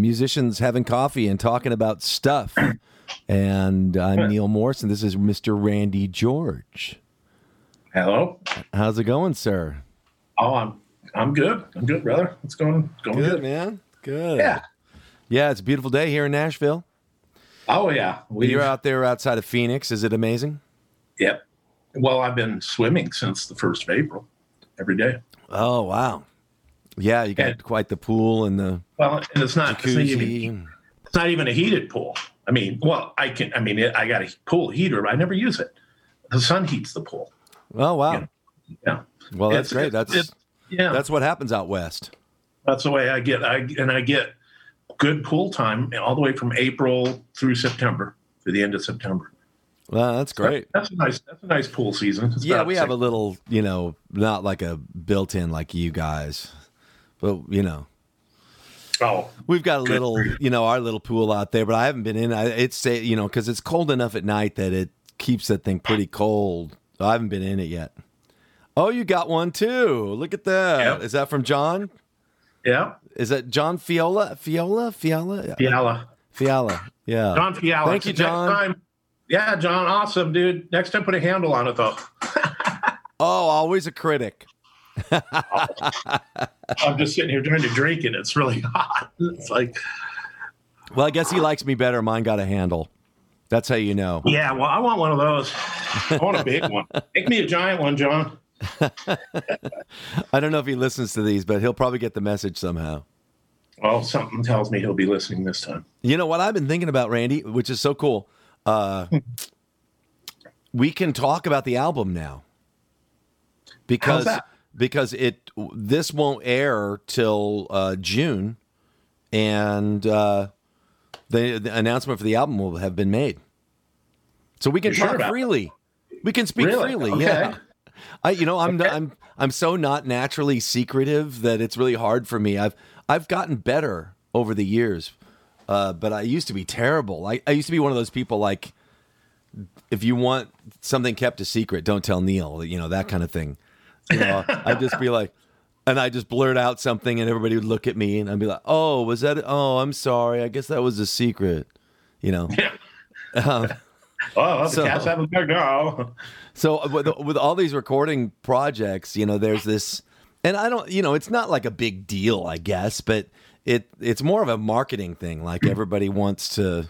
musicians having coffee and talking about stuff. And I'm Neal Morse, and this is Mr. Randy George. Hello. How's it going, sir? Oh, I'm I'm good. I'm good, brother. It's going going Good, good. man. Good. Yeah. Yeah, it's a beautiful day here in Nashville. Oh yeah. We You're out there outside of Phoenix. Is it amazing? Yep. Well, I've been swimming since the first of April, every day. Oh, wow. Yeah, you got Yeah. quite the pool and the Well, and it's not, it's not even jacuzzi. it's not even a heated pool. I mean, well, I can. I mean, I got a pool heater, but I never use it. The sun heats the pool. Oh, wow. Yeah. Yeah. Well, that's It's- great. That's it's- yeah. that's what happens out west. That's the way I get. I and I get good pool time all the way from April through September, through the end of September. Well, that's great. That's a nice. That's a nice pool season. It's Yeah, we have a little, you know, not like a built-in like you guys, but you know, Oh, we've got a little, you know, our little pool out there. But I haven't been in. I, it's say, you know, because it's cold enough at night that it keeps that thing pretty cold. I haven't been in it yet. Oh, you got one too. Look at that. Is Yep. that from John? yeah. Is that John Fiola? Fiola? Fiola? Fiala. Fiala. Yeah. John Fiala. Thank you, John. time- yeah, John. Awesome, dude. Next time, put a handle on it, though. Oh, always a critic. I'm just sitting here trying to drink, and it's really hot. It's like, Well, I guess he likes me better. Mine got a handle. That's how you know. yeah. Well, I want one of those. I want a big one. Make me a giant one, John. I don't know if he listens to these, but he'll probably get the message somehow. Well, something tells me he'll be listening this time. You know what I've been thinking about, Randy, which is so cool. Uh, we can talk about the album now because? Because it this won't air till uh, June, and uh, the, the announcement for the album will have been made. So we can You sure talk that? freely. We can speak Really? freely. Okay. Yeah. I you know I'm Okay. I'm I'm so not naturally secretive that it's really hard for me. I've I've gotten better over the years, uh, but I used to be terrible. I, I used to be one of those people like if you want something kept a secret, don't tell Neal. You know that kind of thing. You know, I'd just be like, and I just blurt out something, and everybody would look at me, and I'd be like, "Oh, was that? Oh, I'm sorry. I guess that was a secret." You know. Um, Oh, the So- cat's having their go. So uh, with, with all these recording projects, you know, there's this, and I don't, you know, it's not like a big deal, I guess, but it it's more of a marketing thing. Like everybody wants to,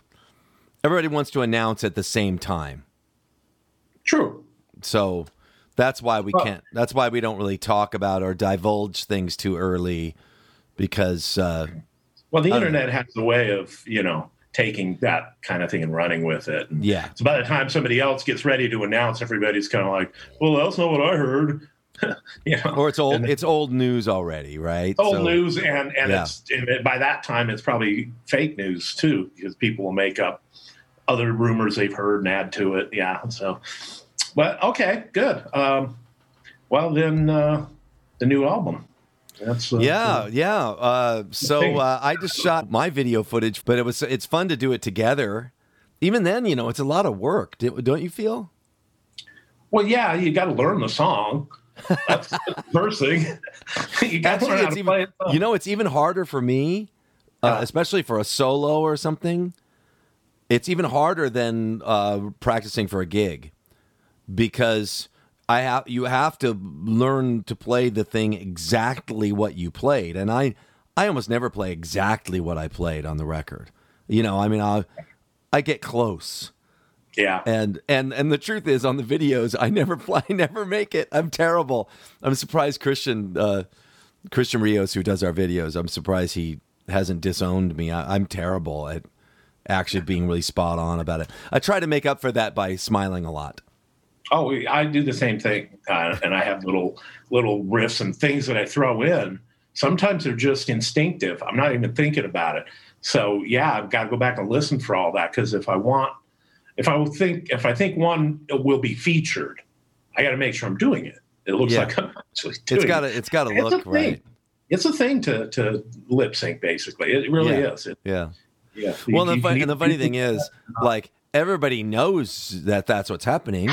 everybody wants to announce at the same time. True. So that's why we can't. That's why we don't really talk about or divulge things too early, because uh, Well, the internet has a way of, you know, taking that kind of thing and running with it. And yeah, so by the time somebody else gets ready to announce, everybody's kind of like, well, that's not what I heard. you know, or it's old. And It's old news already, right? old So- news. And, and Yeah. it's and it- by that time, it's probably fake news too, because people will make up other rumors they've heard and add to it. Yeah. So, but okay, good. Um, well, then uh, the new album. That's uh, Yeah, yeah. Uh, so uh, I just shot my video footage, but it was it's fun to do it together. Even then, you know, it's a lot of work. Don't you feel? Well, yeah, you got to learn the song. That's the first thing. you got to learn how to even play it. you know, it's even harder for me, uh, Yeah. especially for a solo or something. It's even harder than uh, practicing for a gig because I have you have to learn to play the thing exactly what you played, and I I almost never play exactly what I played on the record. You know, I mean, I I get close. yeah. And and and the truth is, on the videos, I never play, I never make it. I'm terrible. I'm surprised Christian uh, Christian Rios, who does our videos, I'm surprised he hasn't disowned me. I, I'm terrible at actually being really spot on about it. I try to make up for that by smiling a lot. Oh, I do the same thing, uh, and I have little little riffs and things that I throw in. Sometimes they're just instinctive. I'm not even thinking about it. So yeah, I've got to go back and listen for all that because if I want, if I think, if I think one will be featured, I got to make sure I'm doing it. It looks Yeah. like I'm actually doing It's got to it's got to look right. It's a thing to to lip sync. Basically, it really Yeah. is. It, Yeah. yeah. Well, You- the, fun, you- and the funny thing is, like everybody knows that that's what's happening.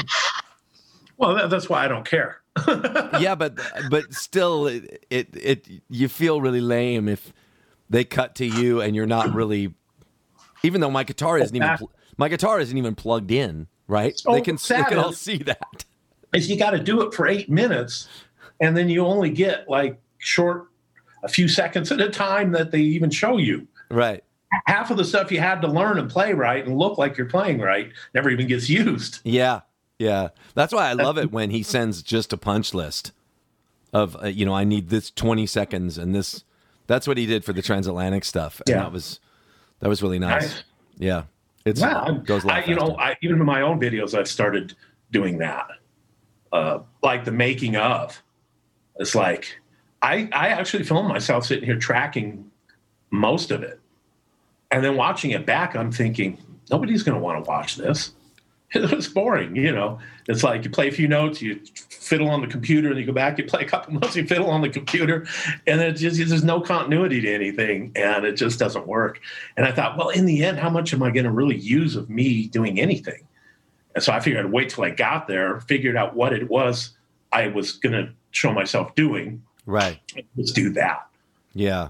Well, that, that's why I don't care. yeah, but but still, it, it it you feel really lame if they cut to you and you're not really even though my guitar isn't even my guitar isn't even plugged in, right? So they can they can all see that. is you got to do it for eight minutes, and then you only get like short, a few seconds at a time that they even show you. Right. Half of the stuff you had to learn and play right and look like you're playing right never even gets used. Yeah. Yeah. That's why I love it when he sends just a punch list of uh, you know, I need this 20 seconds and this that's what he did for the transatlantic stuff. And Yeah. that was that was really nice. Nice. Yeah. It's Yeah, it goes a lot I, you know. I, even in my own videos, I've started doing that, uh, like the making of. It's like I I actually film myself sitting here tracking most of it, and then watching it back. I'm thinking nobody's going to want to watch this. It's boring, you know. It's like you play a few notes, you fiddle on the computer, and you go back, you play a couple notes, you fiddle on the computer, and it just there's no continuity to anything, and it just doesn't work. And I thought, well, in the end, how much am I going to really use of me doing anything? And so I figured I'd wait till I got there, figured out what it was I was going to show myself doing. right. Let's do that. Yeah.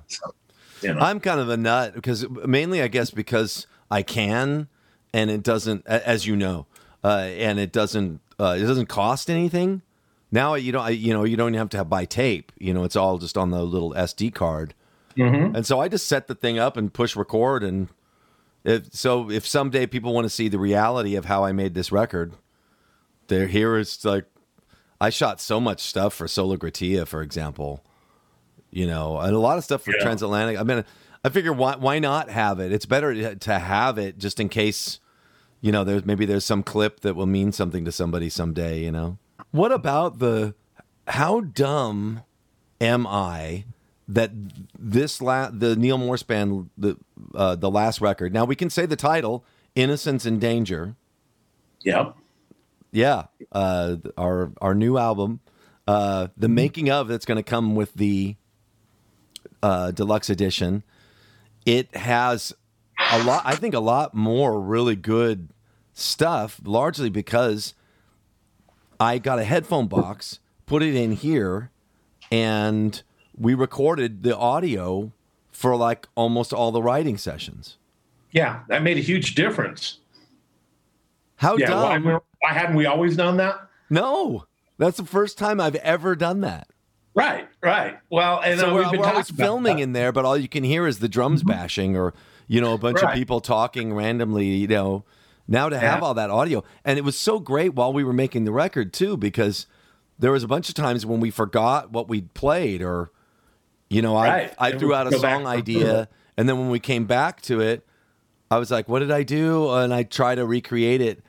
You know? I'm kind of a nut because mainly, I guess, because I can, and it doesn't, as you know, uh, and it doesn't, uh, it doesn't cost anything. Now you don't, you know, you don't even have to have buy tape. You know, it's all just on the little SD card, Mhm. and so I just set the thing up and push record, and if so, if someday people want to see the reality of how I made this record, they're here. It's like I shot so much stuff for Sola Gratia, for example you know, and a lot of stuff for Yeah. transatlantic. I mean, I figure why why not have it? It's better to have it just in case, you know, there's maybe there's some clip that will mean something to somebody someday. You know, what about the how dumb am I that this la- the Neal Morse band the uh, the last record? Now we can say the title, "Innocence in Danger." Yep. Yeah, uh, our our new album, uh, the making of that's going to come with the uh, deluxe edition. It has a lot. I think a lot more really good stuff, largely because I got a headphone box, put it in here, and we recorded the audio for like almost all the writing sessions. Yeah, that made a huge difference. How Yeah. Why, dumb? why hadn't we always done that? No, that's the first time I've ever done that. Right. Right. Well, and so uh, we're, we've been we're always filming that. in there, but all you can hear is the drums bashing or you know a bunch of Mm-hmm. People talking randomly. You know, now to have Yeah. all that audio, and it was so great while we were making the record too, because there was a bunch of times when we forgot what we'd played, or you know, Right. I I threw out a song idea, and then when we came back to it, I was like, "What did I do?" And I try to recreate it,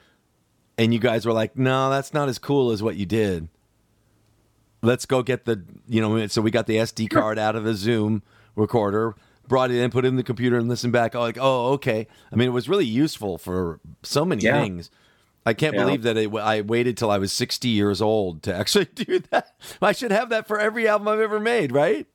and you guys were like, "No, that's not as cool as what you did." let's go get the you know so we got the sd card out of the zoom recorder brought it in put it in the computer and listened back oh, like oh okay i mean it was really useful for so many Yeah. things i can't Yeah. believe that it, i waited till i was 60 years old to actually do that i should have that for every album i've ever made right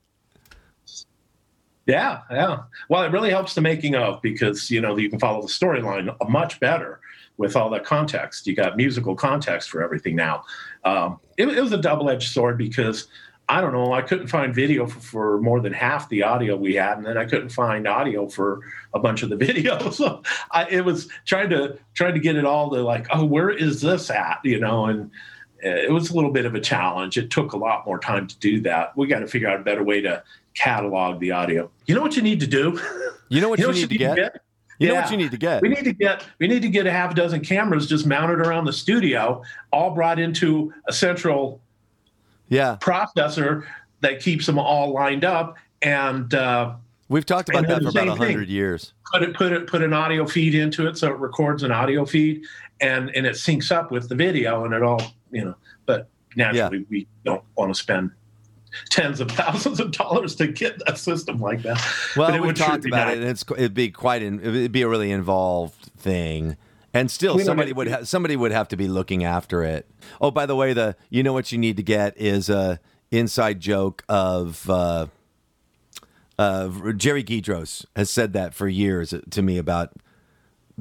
Yeah, yeah. Well, it really helps the making of because you know you can follow the storyline much better with all that context. You got musical context for everything now. Um, it, it was a double-edged sword because I don't know. I couldn't find video for, for more than half the audio we had, and then I couldn't find audio for a bunch of the videos. So I, it was trying to trying to get it all to like, oh, where is this at? You know, and uh, it was a little bit of a challenge. It took a lot more time to do that. We got to figure out a better way to catalog the audio. You know what you need to do? you know what you, know need to get you know what you need to get We need to get we need to get a half dozen cameras just mounted around the studio, all brought into a central yeah processor that keeps them all lined up, and uh, we've talked about that for about 100 years put it put it put an audio feed into it so it records an audio feed, and and it syncs up with the video, and it all you know. But naturally, we don't want to spend tens of thousands of dollars to get a system like that. Well, we talked about nice. it, and it's it'd be quite an, it'd be a really involved thing, and still We somebody would ha- somebody would have to be looking after it. Oh, by the way, the you know what you need to get is a inside joke of. Uh, uh, Jerry Guidroz has said that for years to me about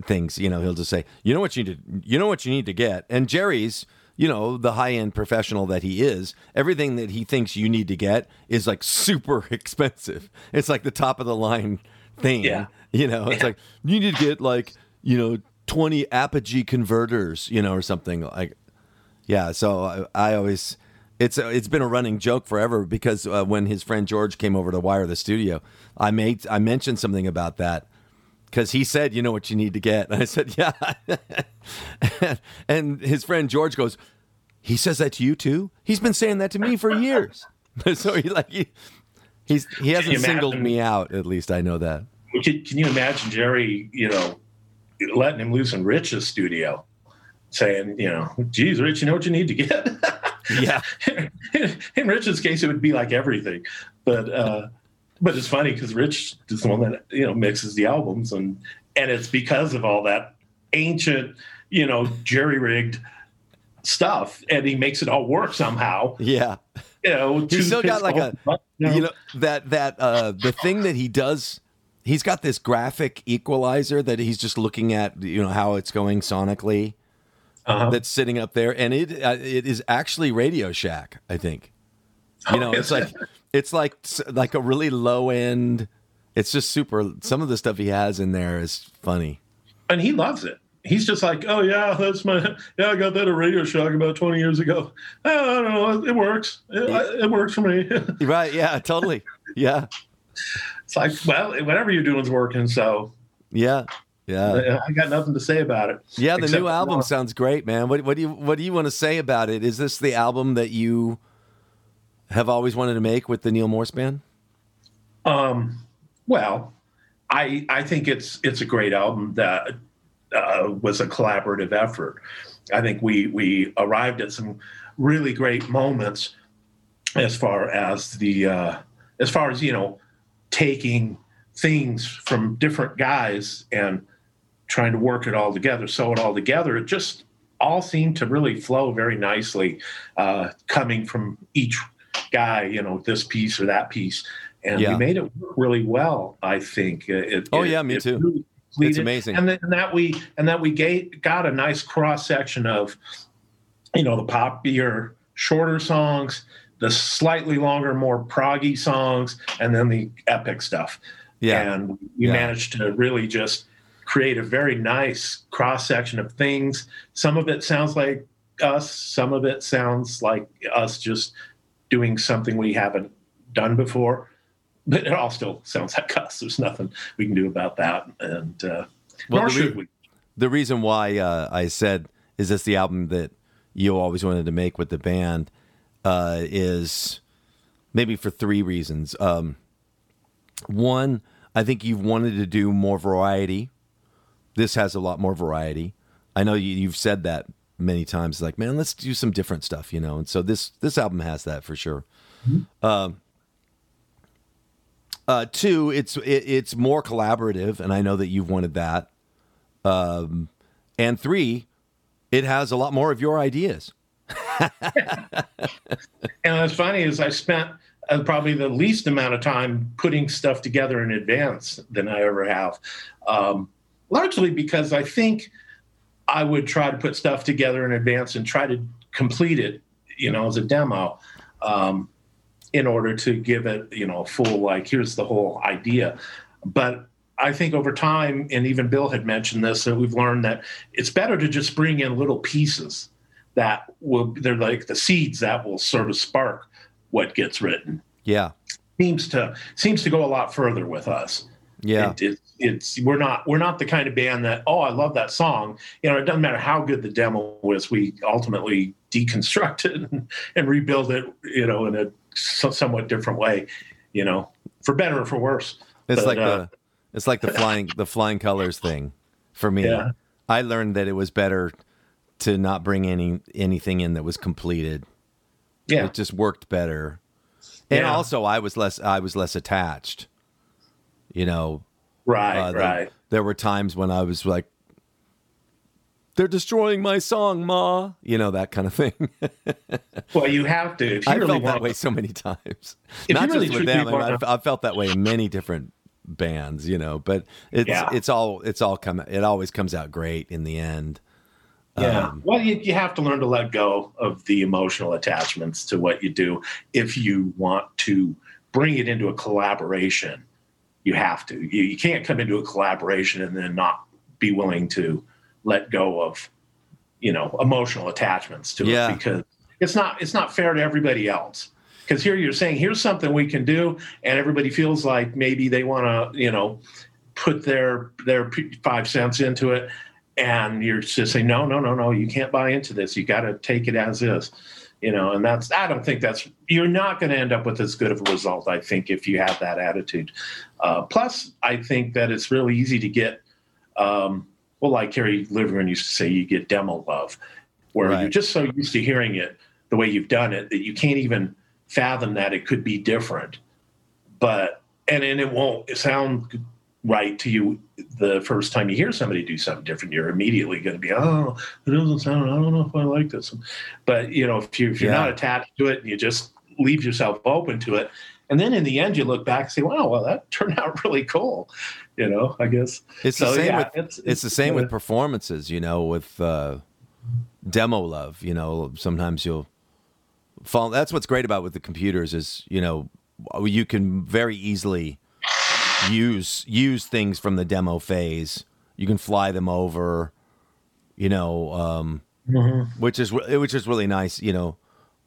things. You know, he'll just say, "You know what you need, you know what you need to get," and Jerry's, you know, the high end professional that he is, everything that he thinks you need to get is like super expensive. It's like the top of the line thing. Yeah. You know, it's Yeah. like you need to get like, you know, 20 Apogee converters, you know, or something like yeah, so I, I always it's it's been a running joke forever because uh, when his friend George came over to wire the studio, I made I mentioned something about that because he said, "You know what you need to get," and I said, "Yeah," and his friend George goes, "He says that to you too? He's been saying that to me for years." so he like he, he's he hasn't you singled imagine- me out. At least I know that. Can, can you imagine Jerry, you know, letting him loose in Rich's studio, saying, you know, geez, Rich, you know what you need to get? Yeah, in Rich's case, it would be like everything, but uh, but it's funny because Rich is the one that you know mixes the albums, and and it's because of all that ancient, you know, jerry rigged stuff, and he makes it all work somehow. yeah. You know, He's still got like a- you you know that that uh the thing that he does he's got this graphic equalizer that he's just looking at you know how it's going sonically uh that's sitting up there and it uh, it is actually radio shack i think you know it's like it's like like a really low end it's just super some of the stuff he has in there is funny and he loves it. He's just like, oh yeah, that's my yeah. I got that at Radio Shack about twenty years ago. Oh, I don't know, it works. It, it works for me. right yeah totally yeah it's like, well, whatever you're doing is working. So yeah yeah I got nothing to say about it. Yeah, the new album sounds great, man. What what do you what do you want to say about it? Is this the album that you have always wanted to make with the Neal Morse band? Um, well, I I think it's it's a great album that uh, was a collaborative effort. I think we we arrived at some really great moments as far as the uh, as far as you know taking things from different guys and trying to work it all together, sew it all together. It just all seemed to really flow very nicely, uh, coming from each guy. You know, this piece or that piece, and Yeah. we made it work really well. I think. It, Oh, it- yeah, me it too. really completed. amazing. and, that- and that we and that we gave, got a nice cross section of, you know, the poppier, shorter songs, the slightly longer, more proggy songs, and then the epic stuff. Yeah, And we Yeah. managed to really just create a very nice cross section of things. Some of it sounds like us, some of it sounds like us just doing something we haven't done before. But it all still sounds like us. There's nothing we can do about that. And uh, Well, nor the re- should we. the reason why uh, I said is this the album that you always wanted to make with the band uh, is maybe for three reasons. Um, one, I think you've wanted to do more variety. This has a lot more variety. I know you, you've said that many times. Like, man, let's do some different stuff, you know. And so this this album has that for sure. Um, uh, two, it's it, it's more collaborative, and I know that you've wanted that. Um, and three, it has a lot more of your ideas. And what's funny is I spent uh, probably the least amount of time putting stuff together in advance than I ever have. Um, largely because I think I would try to put stuff together in advance and try to complete it, you know, as a demo, um, in order to give it, you know, a full like here's the whole idea. But I think over time, and even Bill had mentioned this, that we've learned that it's better to just bring in little pieces that will they're like the seeds that will sort of spark what gets written. Yeah, Seems to seems to go a lot further with us. yeah, It, it, it's we're not we're not the kind of band that oh I love that song. You know, it doesn't matter how good the demo was. We ultimately deconstruct it and, and rebuild it. You know, in a so- somewhat different way. You know, for better or for worse. it's But, like uh, the it's like the flying the flying colors thing for me. Yeah. I learned that it was better to not bring any anything in that was completed. yeah. It just worked better. And Yeah. also I was less I was less attached. You know, Right. uh, there, right. there were times when I was like they're destroying my song, Ma. You know that kind of thing. Well, you have to. You I really felt that want way so many times. you Not really just with them. I mean, I've felt that way in many different bands, you know. But it's Yeah. it's all it's all come. It always comes out great in the end. Yeah. Um, well, you, you have to learn to let go of the emotional attachments to what you do if you want to bring it into a collaboration. You have to. You, you can't come into a collaboration and then not be willing to let go of, you know, emotional attachments to Yeah. it because it's not it's not fair to everybody else. Because here you're saying here's something we can do, and everybody feels like maybe they want to, you know, put their their five cents into it, and you're just saying no, no, no, no, you can't buy into this. You got to take it as is, you know. And that's I don't think that's you're not going to end up with as good of a result. I think if you have that attitude. Uh, plus, I think that it's really easy to get. Um, well, like Kerry Livgren used to say, you get demo love, where Right. you're just so used to hearing it the way you've done it that you can't even fathom that it could be different. But and and it won't sound right to you the first time you hear somebody do something different. You're immediately going to be, oh, it doesn't sound. I don't know if I like this. But you know, if you if you're Yeah. not attached to it and you just leave yourself open to it, and then in the end you look back and say, wow, well that turned out really cool. You know, I guess It's the same yeah, with it's- it's, the same uh, with performances, you know, with uh, demo love. You know, sometimes you'll fall. That's what's great about with the computers is you know you can very easily use use things from the demo phase. You can fly them over, you know, um, which is which is really nice. You know,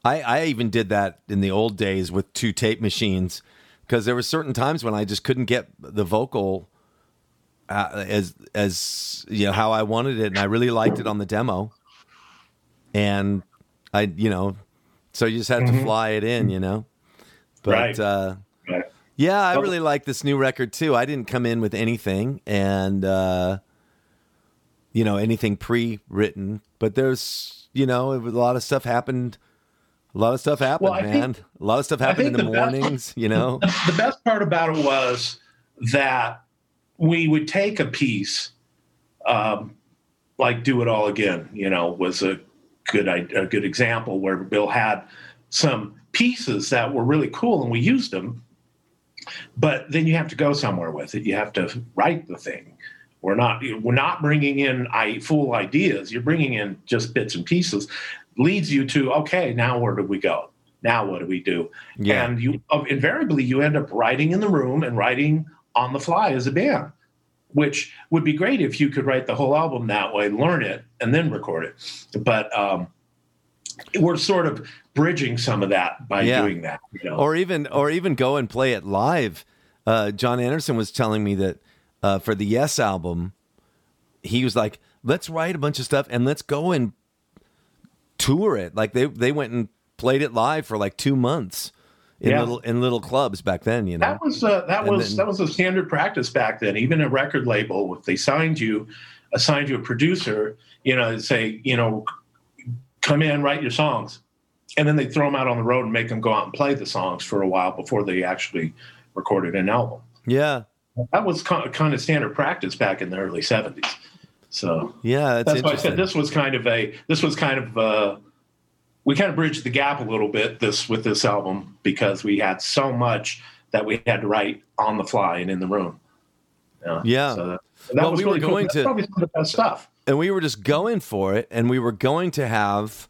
I I even did that in the old days with two tape machines because there were certain times when I just couldn't get the vocal uh, as as you know how I wanted it, and I really liked it on the demo, and I you know, so you just had to fly it in, you know, but Right. uh. Yeah, I really like this new record too. I didn't come in with anything, and uh, you know anything pre-written, but there's you know a lot of stuff happened. A lot of stuff happened, Well, I think- man. a lot of stuff happened in the the best- mornings, you know. the best part about it was that we would take a piece, um, like "Do It All Again." You know, was a good a good example where Bill had some pieces that were really cool, and we used them. But then you have to go somewhere with it. You have to write the thing. We're not we're not bringing in I, full ideas. You're bringing in just bits and pieces. Leads you to okay. Now where do we go? Now what do we do? Yeah. And you uh, invariably you end up writing in the room and writing on the fly as a band, which would be great if you could write the whole album that way, learn it, and then record it. But um, we're sort of bridging some of that by Yeah. doing that. You know? or even or even go and play it live. Uh, Jon Anderson was telling me that uh, for the Yes album, he was like, "Let's write a bunch of stuff and let's go and tour it." Like they they went and played it live for like two months in Yeah. little in little clubs back then. You know, That was uh, that And was then- that was a standard practice back then. Even a record label, if they signed you, assigned you a producer, you know, say, you know, come in, write your songs, and then they throw them out on the road and make them go out and play the songs for a while before they actually recorded an album. yeah, That was kind of, standard practice back in the early '70s. So yeah, that's, that's why I said this was kind of a this was kind of uh, we kind of bridged the gap a little bit this with this album because we had so much that we had to write on the fly and in the room. Yeah. Yeah. So that, that Well, was we were really cool. going That's to- probably some of the best stuff. and we were just going for it, and we were going to have.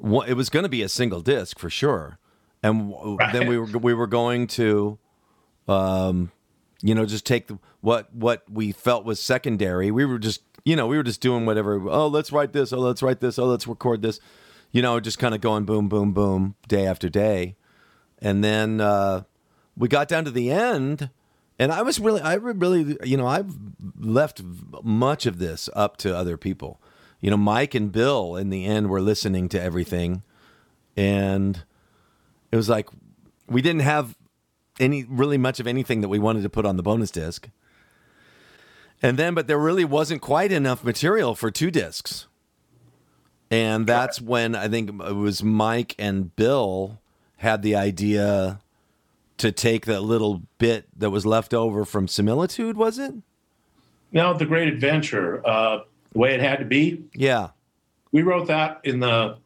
It was going to be a single disc for sure, and Right. then we were we were going to, um, you know, just take the, what what we felt was secondary. We were just you know we were just doing whatever. Oh, let's write this. Oh, let's write this. Oh, let's record this. You know, just kind of going boom, boom, boom, day after day, and then uh, we got down to the end. And I was really, I really, you know, I've left much of this up to other people. You know, Mike and Bill in the end were listening to everything. And it was like, we didn't have any, really much of anything that we wanted to put on the bonus disc. And then, but there really wasn't quite enough material for two discs. And that's when I think it was Mike and Bill had the idea to take that little bit that was left over from Similitude, was it? Now, the Great Adventure, uh, the way it had to be, Yeah. we wrote that in the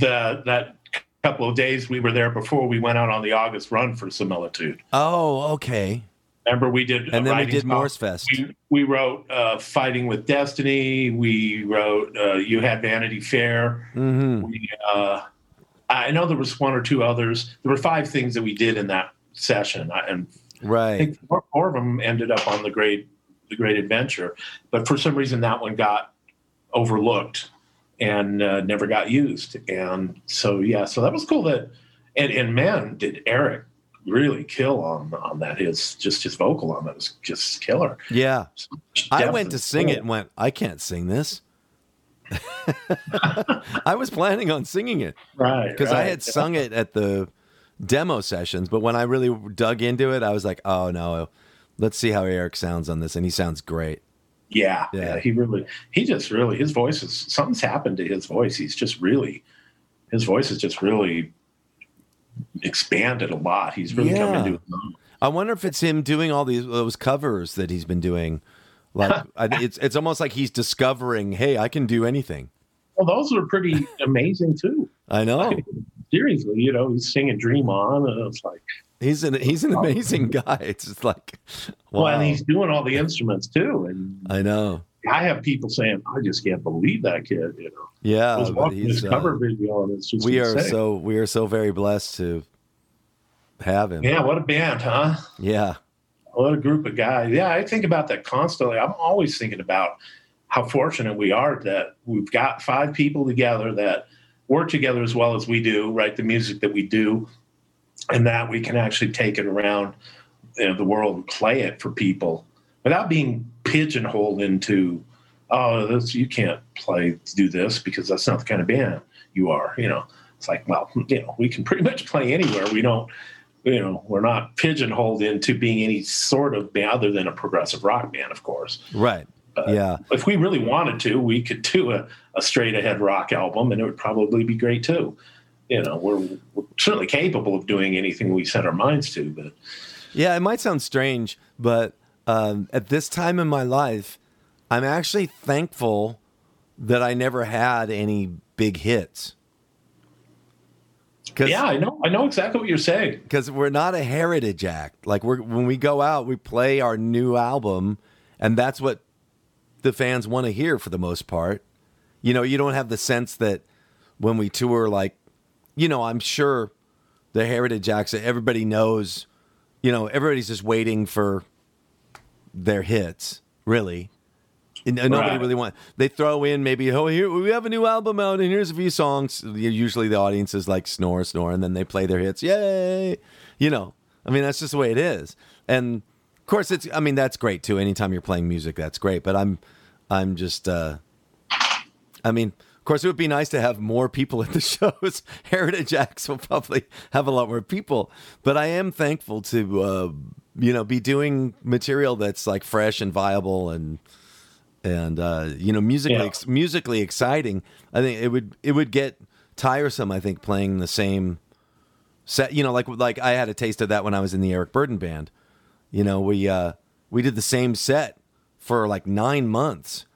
the that couple of days we were there before we went out on the August run for Similitude. Oh, okay. Remember, we did, and then we did song. Morse Fest. We, we wrote uh, "Fighting with Destiny." We wrote uh, "You Had Vanity Fair." hmm We, uh, I know there was one or two others. There were five things that we did in that session, I- and I Right. think four, four of them ended up on the Great the Great Adventure. But for some reason, that one got overlooked and uh, never got used. And so, yeah, so that was cool. That and and man, did Eric really kill on on that? His just his vocal on that was just killer. Yeah. I went to sing soul. it and went, I can't sing this. I was planning on singing it right because I right. had sung it at the demo sessions, but when I really dug into it, I was like, oh no, let's see how Eric sounds on this. And he sounds great. Yeah, Yeah. yeah, he really, he just really, his voice is something's happened to his voice. He's just really, his voice is just really expanded a lot. He's really come Yeah. into his own. I wonder if it's him doing all these those covers that he's been doing. Like it's it's almost like he's discovering, hey, I can do anything. Well, those are pretty amazing too. I know Seriously, you know, he's singing "Dream On," and it's like, he's an he's an amazing guy. It's just like, wow. well, and he's doing all the instruments too. And I know. I have people saying, "I just can't believe that kid." You know, Yeah, I was but watching his he's, uh, cover video, and it's just we are so we are so very blessed to have him. yeah, what a band, huh? Yeah. What a group of guys. Yeah, I think about that constantly. I'm always thinking about how fortunate we are that we've got five people together that work together as well as we do, right? The music that we do, and that we can actually take it around you know, the world and play it for people without being pigeonholed into, oh, this, you can't play, do this because that's not the kind of band you are. You know, it's like, well, you know, we can pretty much play anywhere. We don't you know, we're not pigeonholed into being any sort of band other than a progressive rock band, of course. Right. Yeah. If we really wanted to, we could do a, a straight ahead rock album and it would probably be great too. You know, we're, we're certainly capable of doing anything we set our minds to, but Yeah, it might sound strange, but um, at this time in my life, I'm actually thankful that I never had any big hits. Yeah, I know, I know exactly what you're saying. because we're not a heritage act. Like we're when we go out, we play our new album, and that's what the fans want to hear for the most part. You know, you don't have the sense that when we tour, like, you know, I'm sure the heritage acts, everybody knows. You know, everybody's just waiting for their hits, really. And nobody Right. really want. They throw in maybe, oh, here we have a new album out, and here's a few songs. Usually, the audience is like snore, snore, and then they play their hits. Yay! You know, I mean, that's just the way it is. And of course, it's. I mean, that's great too. Anytime you're playing music, that's great. But I'm, I'm just. uh I mean, of course, it would be nice to have more people at the shows. Heritage Acts will probably have a lot more people, but I am thankful to, uh, you know, be doing material that's like fresh and viable and and uh, you know, musically Yeah. ex- musically exciting. I think it would it would get tiresome. I think playing the same set. You know, like like I had a taste of that when I was in the Eric Burdon band. You know, we uh, we did the same set for like nine months,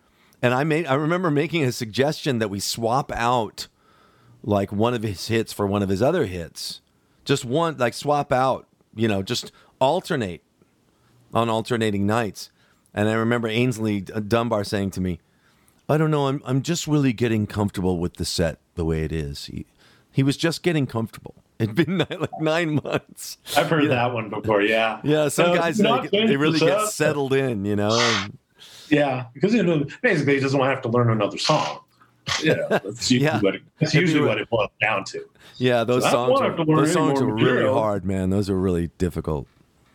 and I made I remember making a suggestion that we swap out like one of his hits for one of his other hits, just one like swap out. You know, just alternate on alternating nights. And I remember Aynsley Dunbar saying to me, "I don't know, I'm I'm just really getting comfortable with the set the way it is." He he was just getting comfortable. It'd been ni- like nine months. I've heard that one before. Yeah. Yeah, some Uh, guys like, they really get settled in, you know. and- Yeah, because you know, basically, he doesn't want to have to learn another song. Yeah, that's usually Yeah. what it, that's usually what it boils down to. yeah, those So songs are, those songs are more really hard, man. Those are really difficult.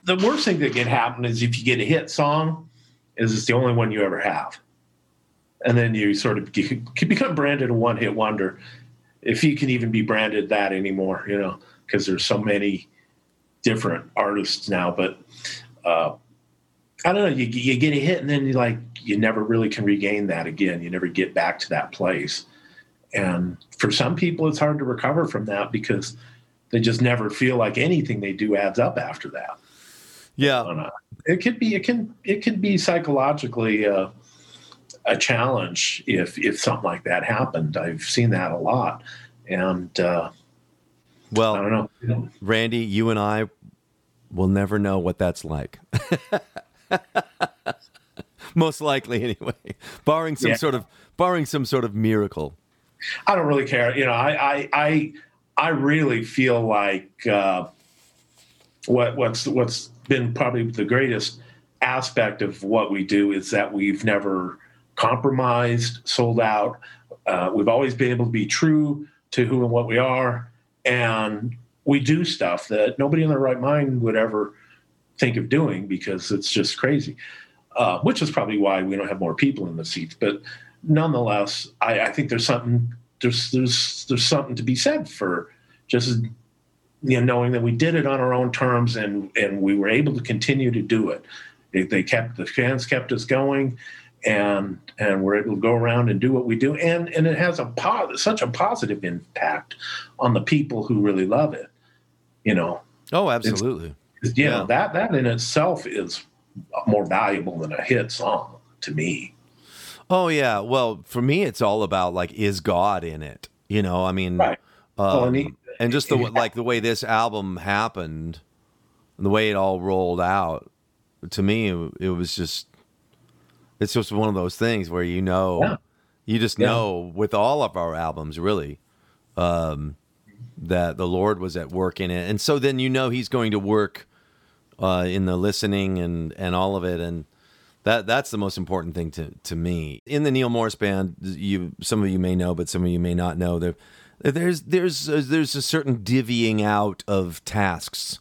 The worst thing that can happen is if you get a hit song, is it's the only one you ever have, and then you sort of you can become branded a one-hit wonder, if you can even be branded that anymore. You know, because there's so many different artists now. But uh, I don't know. You you get a hit, and then you like you never really can regain that again. You never get back to that place. And for some people, it's hard to recover from that because they just never feel like anything they do adds up after that. Yeah. It could be it can it could be psychologically uh, a challenge if if something like that happened. I've seen that a lot, and uh, I well, don't know. Randy, you and I we'll never know what that's like. Most likely, anyway, barring some Yeah. sort of barring some sort of miracle. I don't really care. You know, I I I, I really feel like uh, what what's what's been probably the greatest aspect of what we do is that we've never compromised, sold out. Uh, we've always been able to be true to who and what we are, and we do stuff that nobody in their right mind would ever think of doing because it's just crazy. Uh, which is probably why we don't have more people in the seats. But nonetheless, I, I think there's something there's there's there's something to be said for just you know knowing that we did it on our own terms and and we were able to continue to do it. They, they kept the fans kept us going, and and we're able to go around and do what we do, and and it has a po- such a positive impact on the people who really love it. You know, Oh, absolutely. you Yeah. know that that in itself is more valuable than a hit song to me. Oh yeah. Well, for me, it's all about like, is God in it? You know, I mean, Right. um, Well, and he- and just the like the way this album happened, and the way it all rolled out. To me, it, it was just, it's just one of those things where you know, Yeah. you just Yeah. know with all of our albums, really, um, that the Lord was at work in it, and so then you know He's going to work uh, in the listening and and all of it, and that that's the most important thing to to me. In the Neal Morse band, you some of you may know, but some of you may not know. There, there's there's uh, there's a certain divvying out of tasks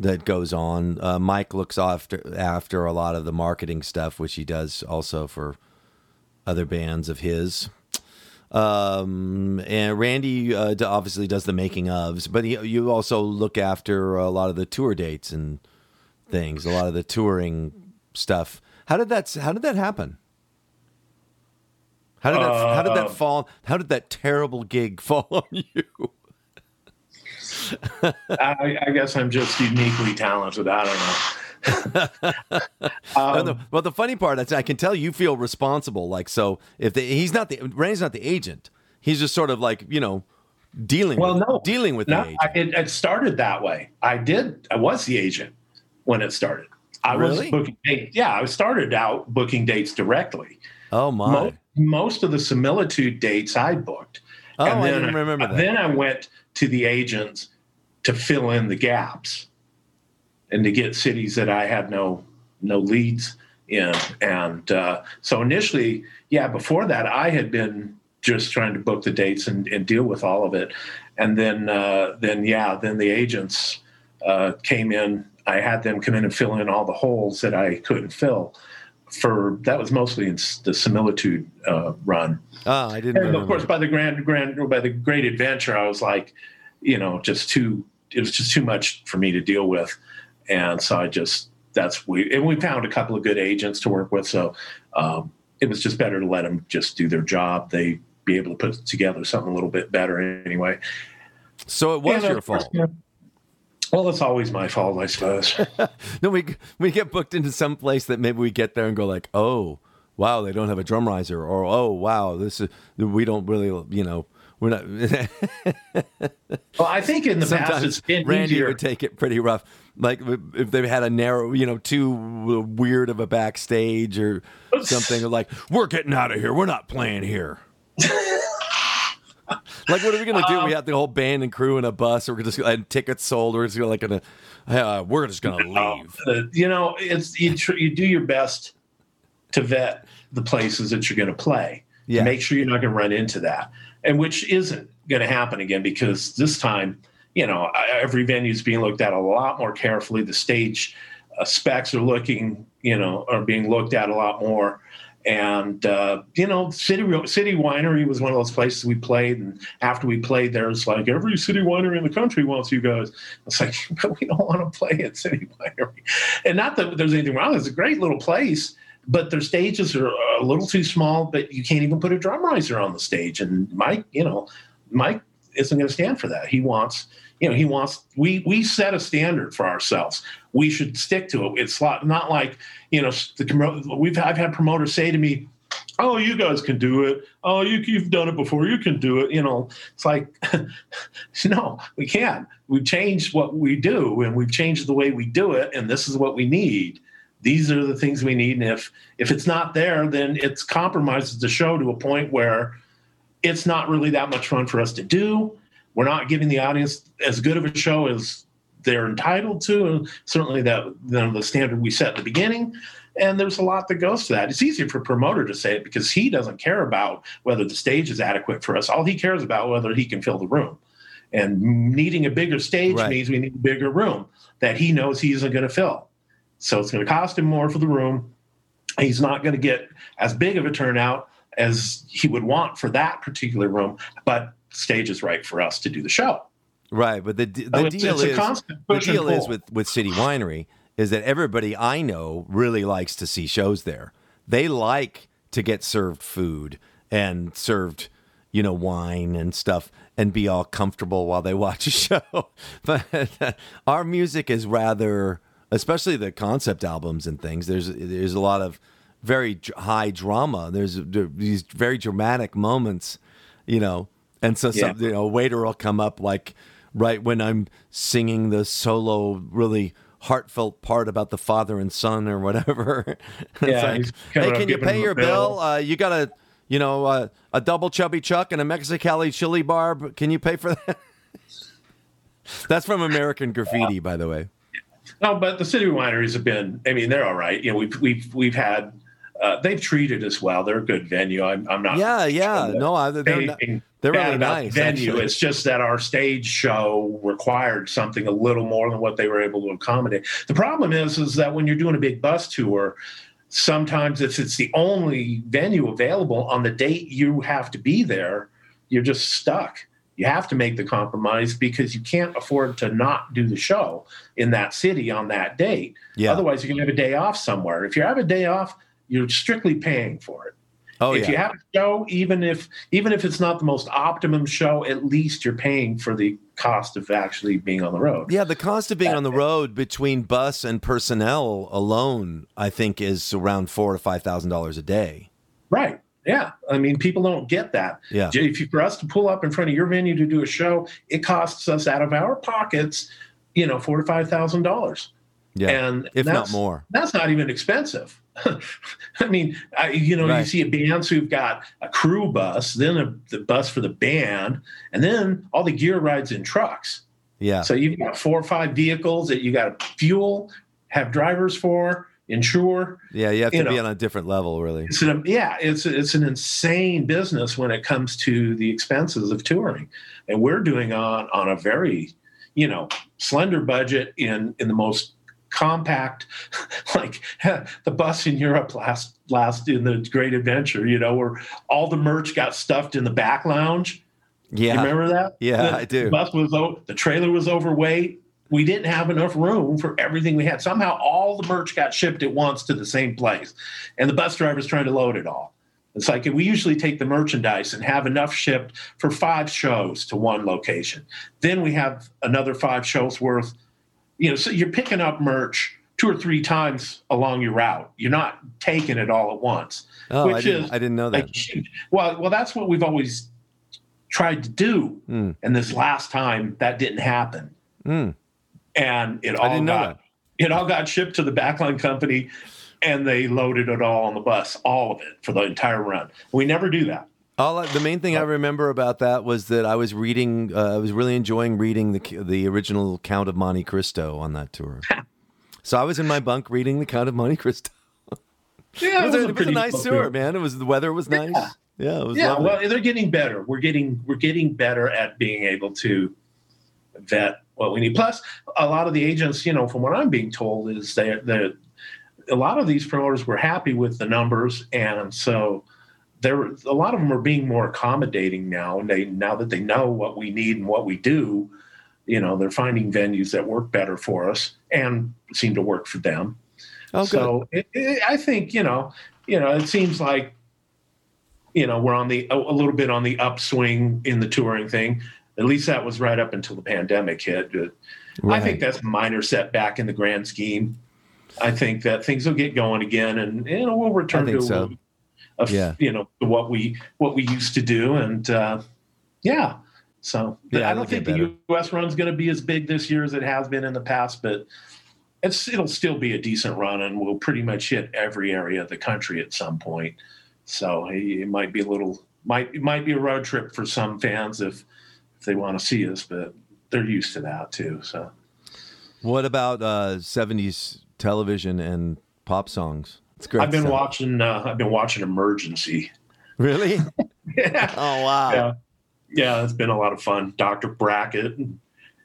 that goes on. Uh, Mike looks after after a lot of the marketing stuff, which he does also for other bands of his. Um, and Randy uh, obviously does the making ofs, but he, you also look after a lot of the tour dates and things, a lot of the touring stuff. How did that How did that happen? How did that How did that Uh, fall? How did that terrible gig fall on you? I, I guess I'm just uniquely talented. I don't know. And the- um, well, the funny part is I can tell you feel responsible. Like, so if the, he's not the Randy's not the agent, he's just sort of like you know dealing. well, with, no, dealing with no, the agent. I, it, it started that way. I did. I was the agent when it started. I Really? was booking dates. Yeah, I started out booking dates directly. oh my! Most, most of the similitude dates I booked. oh, And I then didn't remember that. Then I went to the agents to fill in the gaps and to get cities that I had no no leads in. And uh, so initially, yeah, before that, I had been just trying to book the dates and, and deal with all of it. And then, uh, then yeah, then the agents uh, came in. I had them come in and fill in all the holes that I couldn't fill. For that was mostly in the similitude uh, run. oh, I didn't. And of course, that. by the grand, grand, by the great adventure, I was like, you know, just too. It was just too much for me to deal with, and so I just that's we and we found a couple of good agents to work with. So um, it was just better to let them just do their job. They be able to put together something a little bit better anyway. so it was And, your of course, fault. yeah. Well, it's always my fault, I suppose. No, we we get booked into some place that maybe we get there and go like, oh, wow, they don't have a drum riser, or oh, wow, this is we don't really, you know, we're not. well, I think in the past it's Sometimes been Randy easier. would take it pretty rough. Like if they had a narrow, you know, too weird of a backstage or something. Like we're getting out of here. We're not playing here. like what are we gonna do? Um, we have the whole band and crew in a bus, or we're just and tickets sold. We're just gonna like gonna, uh, we're just gonna leave. Uh, you know, it's you, tr- you do your best to vet the places that you're going to play. Yeah. Make sure you're not going to run into that, and which isn't going to happen again because this time, you know, every venue is being looked at a lot more carefully. The stage uh, specs are looking, you know, are being looked at a lot more. And uh, you know, City City Winery was one of those places we played, and after we played, there was like every city winery in the country wants you guys. It's like, but we don't want to play at City Winery, and not that there's anything wrong. It's a great little place, but their stages are a little too small. But you can't even put a drum riser on the stage. And Mike, you know, Mike isn't going to stand for that. He wants, you know, he wants. We we set a standard for ourselves. We should stick to it. It's not not like you know the we've I've had promoters say to me, oh, you guys can do it. Oh, you, you've done it before. You can do it. You know, it's like, no, we can't. We've changed what we do and we've changed the way we do it. And this is what we need. These are the things we need. And if, if it's not there, then it's compromises the show to a point where it's not really that much fun for us to do. We're not giving the audience as good of a show as they're entitled to, and certainly that you know, the standard we set at the beginning. And there's a lot that goes to that. It's easier for a promoter to say it because he doesn't care about whether the stage is adequate for us. All he cares about whether he can fill the room. And needing a bigger stage Right. means we need a bigger room that he knows he isn't going to fill. So it's going to cost him more for the room. He's not going to get as big of a turnout as he would want for that particular room, but stage is right for us to do the show. Right, but the the So it's, deal it's is the deal is with with City Winery is that everybody I know really likes to see shows there. They like to get served food and served, you know, wine and stuff and be all comfortable while they watch a show. But our music is rather especially the concept albums and things. There's there's a lot of very high drama. There's there- these very dramatic moments, you know. And so, Yeah. some, you know, a waiter will come up like right when I'm singing the solo, really heartfelt part about the father and son or whatever. Yeah, like, hey, can you pay your bill? bill." Uh, you got a, you know, uh, a double chubby chuck and a Mexicali chili barb. Can you pay for that? That's from American Graffiti, by the way. No, but the city wineries have been. I mean, they're all right. You know, we've we've we've had. Uh, they've treated us well. They're a good venue. I'm, I'm not. Yeah, yeah. No, I, they're not, they're really nice. venue. actually. It's just that our stage show required something a little more than what they were able to accommodate. The problem is, is that when you're doing a big bus tour, sometimes if it's the only venue available on the date you have to be there, you're just stuck. You have to make the compromise because you can't afford to not do the show in that city on that date. Yeah. Otherwise, you're going to have a day off somewhere. If you have a day off, you're strictly paying for it Oh, if yeah. you have a show, even if even if it's not the most optimum show, at least you're paying for the cost of actually being on the road. Yeah, the cost of being on the road between bus and personnel alone, I think, is around four to five thousand dollars a day. Right. Yeah. I mean, people don't get that. Yeah. If you, for us to pull up in front of your venue to do a show, it costs us out of our pockets, you know, four to five thousand dollars. Yeah, And if not more. That's not even expensive. I mean, I, you know, you Right. see bands who've got a crew bus, then a, the bus for the band, and then all the gear rides in trucks. Yeah, So you've got four or five vehicles that you got to fuel, have drivers for, insure. yeah, you have to you be know. on a different level, really. It's an, yeah, it's it's an insane business when it comes to the expenses of touring, and we're doing on on a very, you know, slender budget in in the most compact, like the bus in Europe last last in the Great Adventure, you know, where all the merch got stuffed in the back lounge. Yeah, You remember that? Yeah, the, I do. The bus was the trailer was overweight. We didn't have enough room for everything we had. Somehow, all the merch got shipped at once to the same place, and the bus driver's trying to load it all. It's like we usually take the merchandise and have enough shipped for five shows to one location. Then we have another five shows worth. You know, so you're picking up merch two or three times along your route. You're not taking it all at once. oh, I which didn't, is I didn't know that. Like, well, well, that's what we've always tried to do. Mm. And this last time, that didn't happen, Mm. And it all got it all got shipped to the backline company, and they loaded it all on the bus, all of it for the entire run. We never do that. All I, the main thing I remember about that was that I was reading. Uh, I was really enjoying reading the the original Count of Monte Cristo on that tour. so I was in my bunk reading the Count of Monte Cristo. Yeah, It was, a, it was a pretty nice tour, man. It was the weather was nice. Yeah, it was Yeah, lovely. well, they're getting better. We're getting we're getting better at being able to vet what we need. Plus, a lot of the agents, you know, from what I'm being told, is that a lot of these promoters were happy with the numbers, and so there a lot of them are being more accommodating now. And they now that they know what we need and what we do, you know, they're finding venues that work better for us and seem to work for them. oh. So it, it, I think you know, you know, it seems like you know we're on the a little bit on the upswing in the touring thing. At least that was right up until the pandemic hit. But I think that's a minor setback in the grand scheme. I think that things will get going again, and you know we'll return to so. of Yeah. you know what we what we used to do, and uh, yeah. So Yeah, I don't think the U.S. run's going to be as big this year as it has been in the past, but it's it'll still be a decent run, and we'll pretty much hit every area of the country at some point. So it, it might be a little might it might be a road trip for some fans if if they want to see us, but they're used to that too. So What about uh, 70s television and pop songs? It's great. I've been stuff. watching uh, I've been watching Emergency. Really? yeah. Oh wow. yeah, yeah, it's been a lot of fun. Doctor Brackett,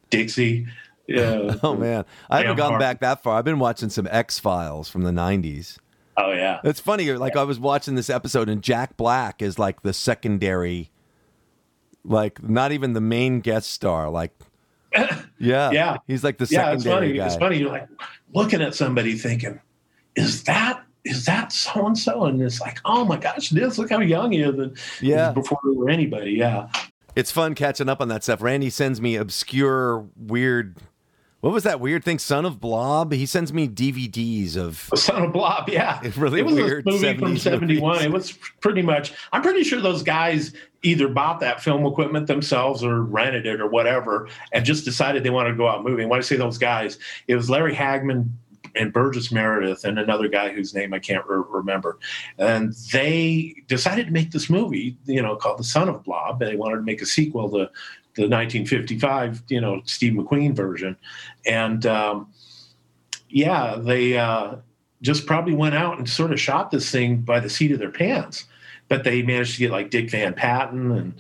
Dixie. Yeah. Oh man, I haven't gone back that far. I've been watching some X Files from the '90s. Oh yeah. It's funny. Like I was watching this episode, and Jack Black is like the secondary, like not even the main guest star. Like, yeah, Yeah. he's like the Yeah, it's funny. guy. It's funny. You're like looking at somebody thinking, "Is that is that so and so?" And it's like, "Oh my gosh, this! Look how young he is!" And Yeah. before they were anybody. Yeah. It's fun catching up on that stuff. Randy sends me obscure, weird. What was that weird thing? Son of Blob. He sends me DVDs of. Son of Blob, yeah. Really it was weird a movie 70s from 71. It was pretty much, I'm pretty sure those guys either bought that film equipment themselves or rented it or whatever and just decided they wanted to go out moving. When I say those guys, it was Larry Hagman and Burgess Meredith and another guy whose name I can't re- remember. And they decided to make this movie, you know, called The Son of Blob. They wanted to make a sequel to the 1955, you know, Steve McQueen version. And, um, yeah, they uh, just probably went out and sort of shot this thing by the seat of their pants. But they managed to get like Dick Van Patten and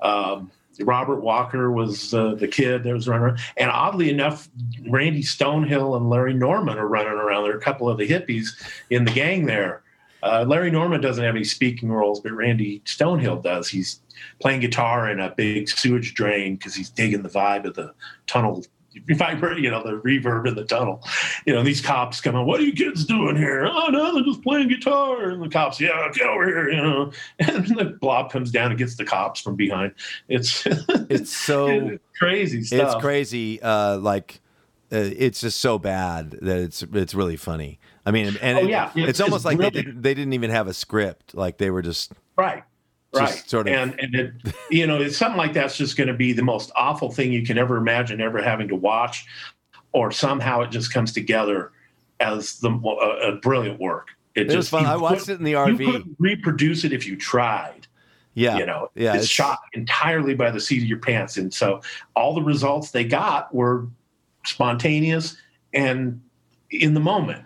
um, Robert Walker was uh, the kid that was running around. And oddly enough, Randy Stonehill and Larry Norman are running around. There are a couple of the hippies in the gang there. Uh, Larry Norman doesn't have any speaking roles, but Randy Stonehill does. He's playing guitar in a big sewage drain because he's digging the vibe of the tunnel you know, the reverb in the tunnel. You know, these cops come on, what are you kids doing here? Oh no, they're just playing guitar. And the cops, yeah, get over here, you know. And the blob comes down and gets the cops from behind. It's It's so. crazy stuff. It's crazy. Uh, like, uh, it's just so bad that it's it's really funny. I mean, and Oh, it- yeah. it's, It's- almost like they didn't they didn't even have a script. Like they were just Right. Just Right. sort of- and and it, you know, it's something like that's just going to be the most awful thing you can ever imagine ever having to watch, or somehow it just comes together as the a, a brilliant work. It was fun. I watched it in the You RV. couldn't reproduce it if you tried. yeah, You know, yeah, it's, it's- shot entirely by the seat of your pants, and so all the results they got were spontaneous and in the moment.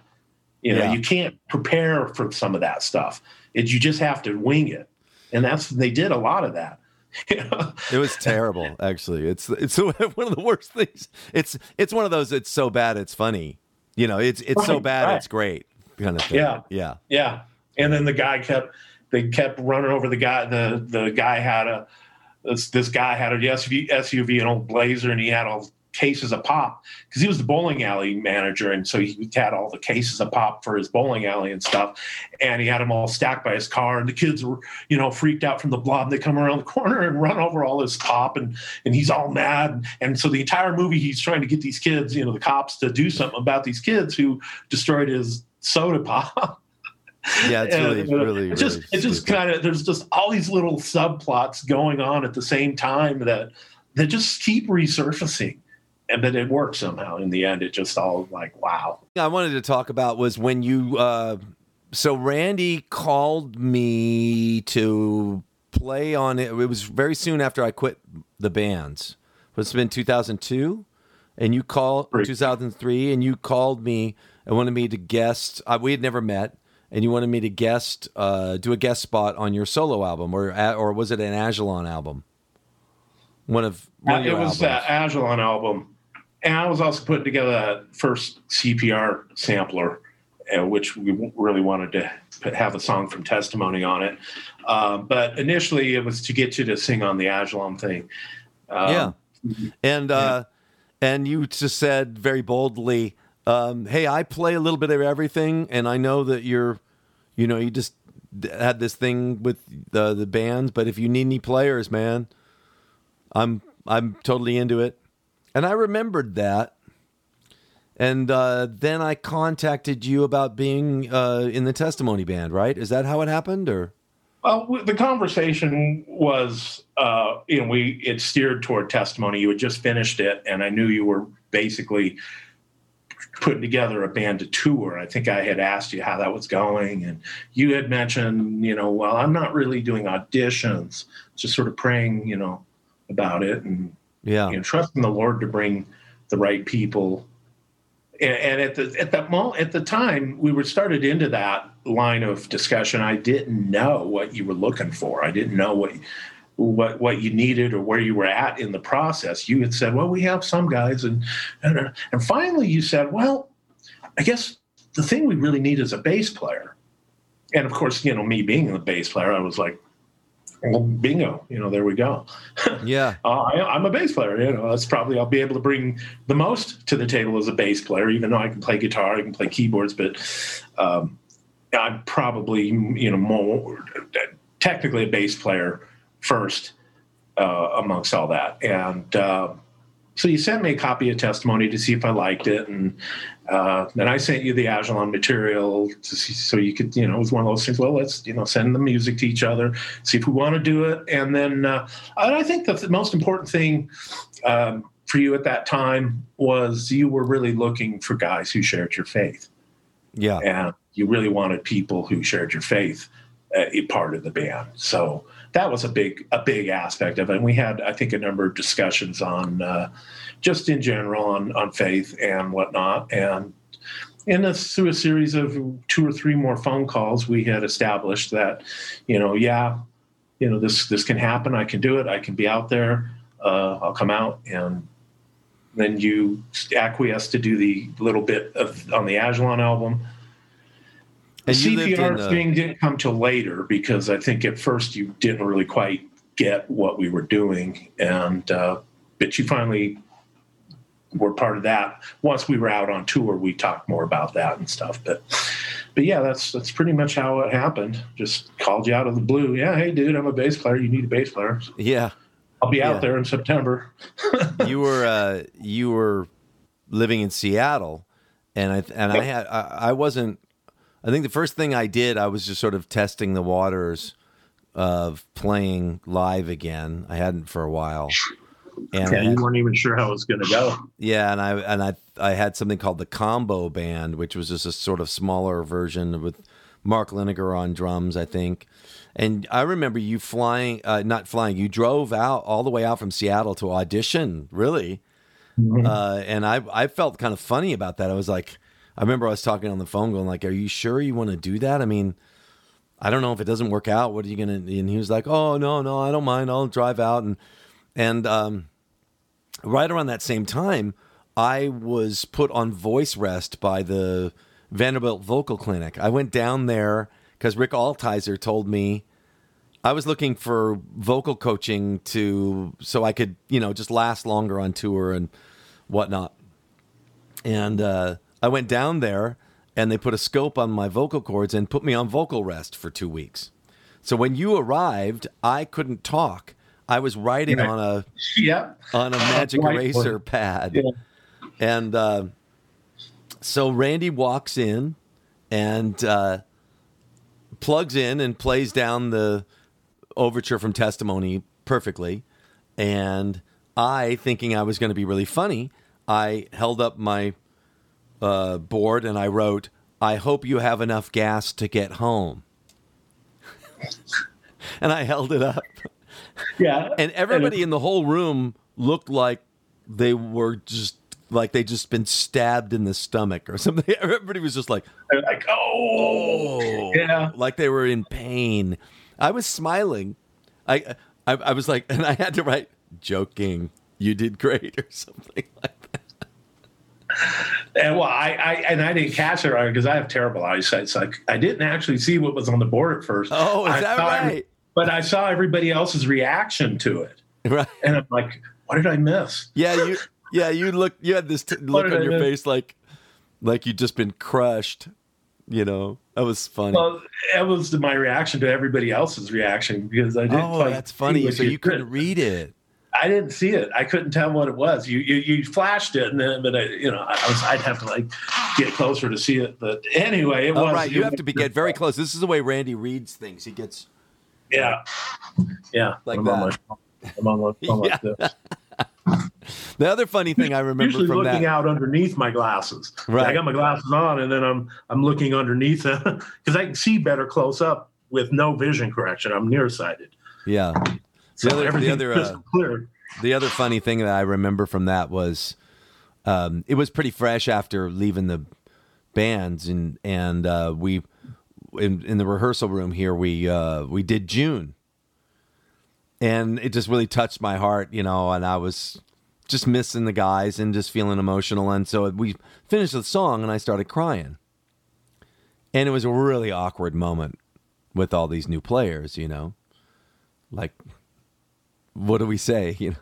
You know, Yeah. you can't prepare for some of that stuff. It, you just have to wing it, and that's they did a lot of that. You know? It was terrible. Actually, it's it's one of the worst things. It's it's one of those. It's so bad. It's funny. You know, it's it's so bad. right. It's great kind of thing. Yeah. yeah. Yeah, and then the guy kept they kept running over the guy. The the guy had a this this guy had a SUV, SUV an old Blazer, and he had all cases of pop because he was the bowling alley manager, and so he had all the cases of pop for his bowling alley and stuff. And he had them all stacked by his car, and the kids were you know freaked out from the blob. They come around the corner and run over all his pop, and and he's all mad. And so the entire movie, he's trying to get these kids, you know, the cops to do something about these kids who destroyed his soda pop. Yeah, it's really, And, uh, really, it just really it just kind of there's just all these little subplots going on at the same time that that just keep resurfacing and but it worked somehow in the end it just all like wow I wanted to talk about was when you. Uh, so Randy called me to play on it. It was very soon after I quit the bands. It's been 2002, and you called 2003, and you called me and wanted me to guest. Uh, we had never met, and you wanted me to guest, uh, do a guest spot on your solo album, or or was it an Ajalon album? One of, one of it was uh, albums. the Ajalon album and I was also putting together that first CPR sampler uh, which we really wanted to have a song from Testimony on it um, but initially it was to get you to sing on the Ajalon thing um, yeah. And uh, and you just said very boldly, um, "Hey, I play a little bit of everything, and I know that you're, you know, you just had this thing with the the bands, but if you need any players, man, I'm I'm totally into it." And I remembered that. And uh, then I contacted you about being uh, in the testimony band, right? Is that how it happened, or Well, the conversation was, uh, you know, we it steered toward testimony. You had just finished it, and I knew you were basically putting together a band to tour. I think I had asked you how that was going, and you had mentioned, you know, well, I'm not really doing auditions, just sort of praying, you know, about it, and yeah, you know, trusting the Lord to bring the right people. And, and at the at that moment, at the time, we were started into that line of discussion. I didn't know what you were looking for. I didn't know what what what you needed or where you were at in the process. You had said, "Well, we have some guys," and and, and finally you said, "Well, I guess the thing we really need is a bass player." And of course, you know, me being the bass player, I was like, bingo, you know, there we go. Yeah. uh, I, am a bass player. You know, that's probably I'll be able to bring the most to the table as a bass player, even though I can play guitar, I can play keyboards, but um, I'm probably you know more technically a bass player first uh, amongst all that. And uh, so you sent me a copy of testimony to see if I liked it, and uh, then I sent you the Ajalon material to see, so you could, you know, it was one of those things. Well, let's you know send the music to each other, see if we want to do it, and then uh, and I think the most important thing. Um, for you at that time was you were really looking for guys who shared your faith. Yeah. And you really wanted people who shared your faith uh, a part of the band. So that was a big a big aspect of it. And we had, I think, a number of discussions on uh, just in general on on faith and whatnot. And in a, through a series of two or three more phone calls, we had established that, you know, yeah, you know, this this can happen. I can do it. I can be out there. Uh, I'll come out and then you acquiesce to do the little bit of on the Ajalon album the CPR the... thing didn't come till later because I think at first you didn't really quite get what we were doing, and uh, but you finally were part of that. Once we were out on tour, we talked more about that and stuff. But but yeah, that's that's pretty much how it happened. Just called you out of the blue. Yeah, hey dude, I'm a bass player. You need a bass player. Yeah, I'll be out yeah. there in September. you were uh, you were living in Seattle, and I and I had I, I wasn't I think the first thing I did, I was just sort of testing the waters of playing live again. I hadn't for a while. And yeah, you weren't even sure how it was going to go. Yeah, and I and I I had something called the Combo Band, which was just a sort of smaller version with Mark Liniger on drums, I think. And I remember you flying, uh, not flying. You drove out all the way out from Seattle to audition, really. Mm-hmm. Uh, and I I felt kind of funny about that. I was like, I remember I was talking on the phone, going like, "Are you sure you want to do that?" I mean, I don't know if it doesn't work out. What are you gonna? And he was like, "Oh no, no, I don't mind. I'll drive out." And and um, right around that same time, I was put on voice rest by the Vanderbilt Vocal Clinic. I went down there because Rick Altizer told me I was looking for vocal coaching to so I could you know just last longer on tour and whatnot. And uh, I went down there and they put a scope on my vocal cords and put me on vocal rest for two weeks. So when you arrived, I couldn't talk. I was writing on a yeah. on a magic eraser pad, yeah. and uh, so Randy walks in and uh, plugs in and plays down the overture from Testimony perfectly, and I, thinking I was going to be really funny, I held up my uh, board and I wrote, I hope you have enough gas to get home. and I held it up. Yeah. And everybody and in the whole room looked like they were just like they just been stabbed in the stomach or something. Everybody was just like, like, oh, oh, yeah, like they were in pain. I was smiling. I, I, I was like, and I had to write, joking. You did great or something like that and well, I, I, and I didn't catch it because I have terrible eyesight, so I, I, didn't actually see what was on the board at first. Oh, is I that right? but I saw everybody else's reaction to it, right? And I'm like, what did I miss? Yeah, you, yeah, you look, you had this t- look on I your miss? face like, like you'd just been crushed. You know, that was funny. Well, that was my reaction to everybody else's reaction because I didn't. Oh, that's funny. So you couldn't read it. I didn't see it. I couldn't tell what it was. You you, you flashed it, and then but I, you know I was I'd have to like get closer to see it. But anyway, it oh, was right. You have to be, get very close. This is the way Randy reads things. He gets Yeah, yeah, Like I'm on that. my- I'm on my phone like this. The other funny thing I remember Usually from looking that, out underneath my glasses. Right. I got my glasses on, and then I'm I'm looking underneath because I can see better close up with no vision correction. I'm nearsighted. yeah. So The other- the other, uh, clear. The other funny thing that I remember from that was, um, it was pretty fresh after leaving the bands, and and uh, we in in the rehearsal room here we uh, we did June, and it just really touched my heart, you know, and I was just missing the guys and just feeling emotional, and so we finished the song, and I started crying, and it was a really awkward moment with all these new players, you know, like what do we say? You know,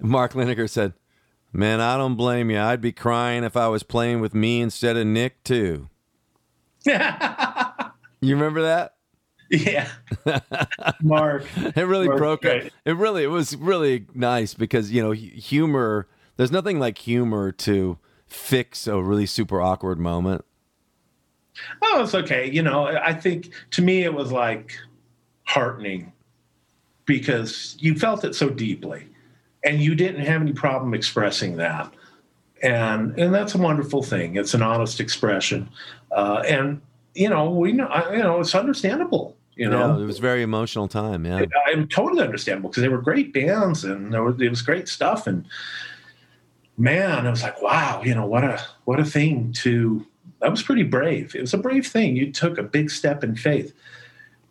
Mark Lineker said, "Man, I don't blame you. I'd be crying if I was playing with me instead of Nick too." You remember that? yeah, Mark. It really Mark, broke right. it. It really it was really nice because you know humor. There's nothing like humor to fix a really super awkward moment. Oh, it's okay. You know, I think to me it was like heartening because you felt it so deeply and you didn't have any problem expressing that. And and that's a wonderful thing. It's an honest expression. Uh, and you know, we know you know, it's understandable, you know. yeah, it was a very emotional time. Yeah, I'm totally understandable because they were great bands and there was, it was great stuff. And man, I was like, wow, you know, what a what a thing to. That was pretty brave. It was a brave thing. You took a big step in faith,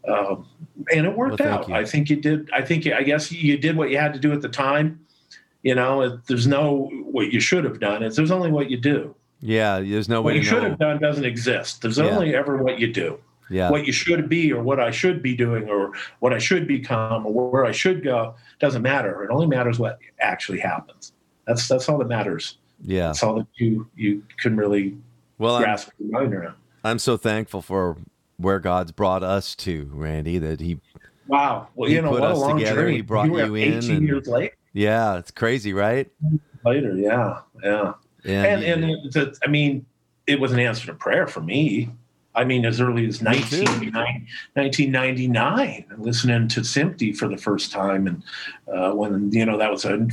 um, and it worked Well, out. you. I think you did. I think I guess you did what you had to do at the time. You know, it- there's no what you should have done. It's there's only what you do. yeah. There's no What way you should know. have done doesn't exist. There's Yeah. only ever what you do Yeah, what you should be or what I should be doing or what I should become or where I should go doesn't matter. It only matters what actually happens. That's that's all that matters. yeah. That's all that you you can really Well, I'm, grasp your mind around. I'm so thankful for where God's brought us to, Randy. That he, Wow. Well, He you know put us together. journey. He brought were you in 18 and- years yeah, it's crazy, right? later. Yeah, yeah. And, And and it's a, I mean, it was an answer to prayer for me. I mean, as early as Me too. 1999, 1999, listening to SMPT:e for the first time, and uh, when you know that was a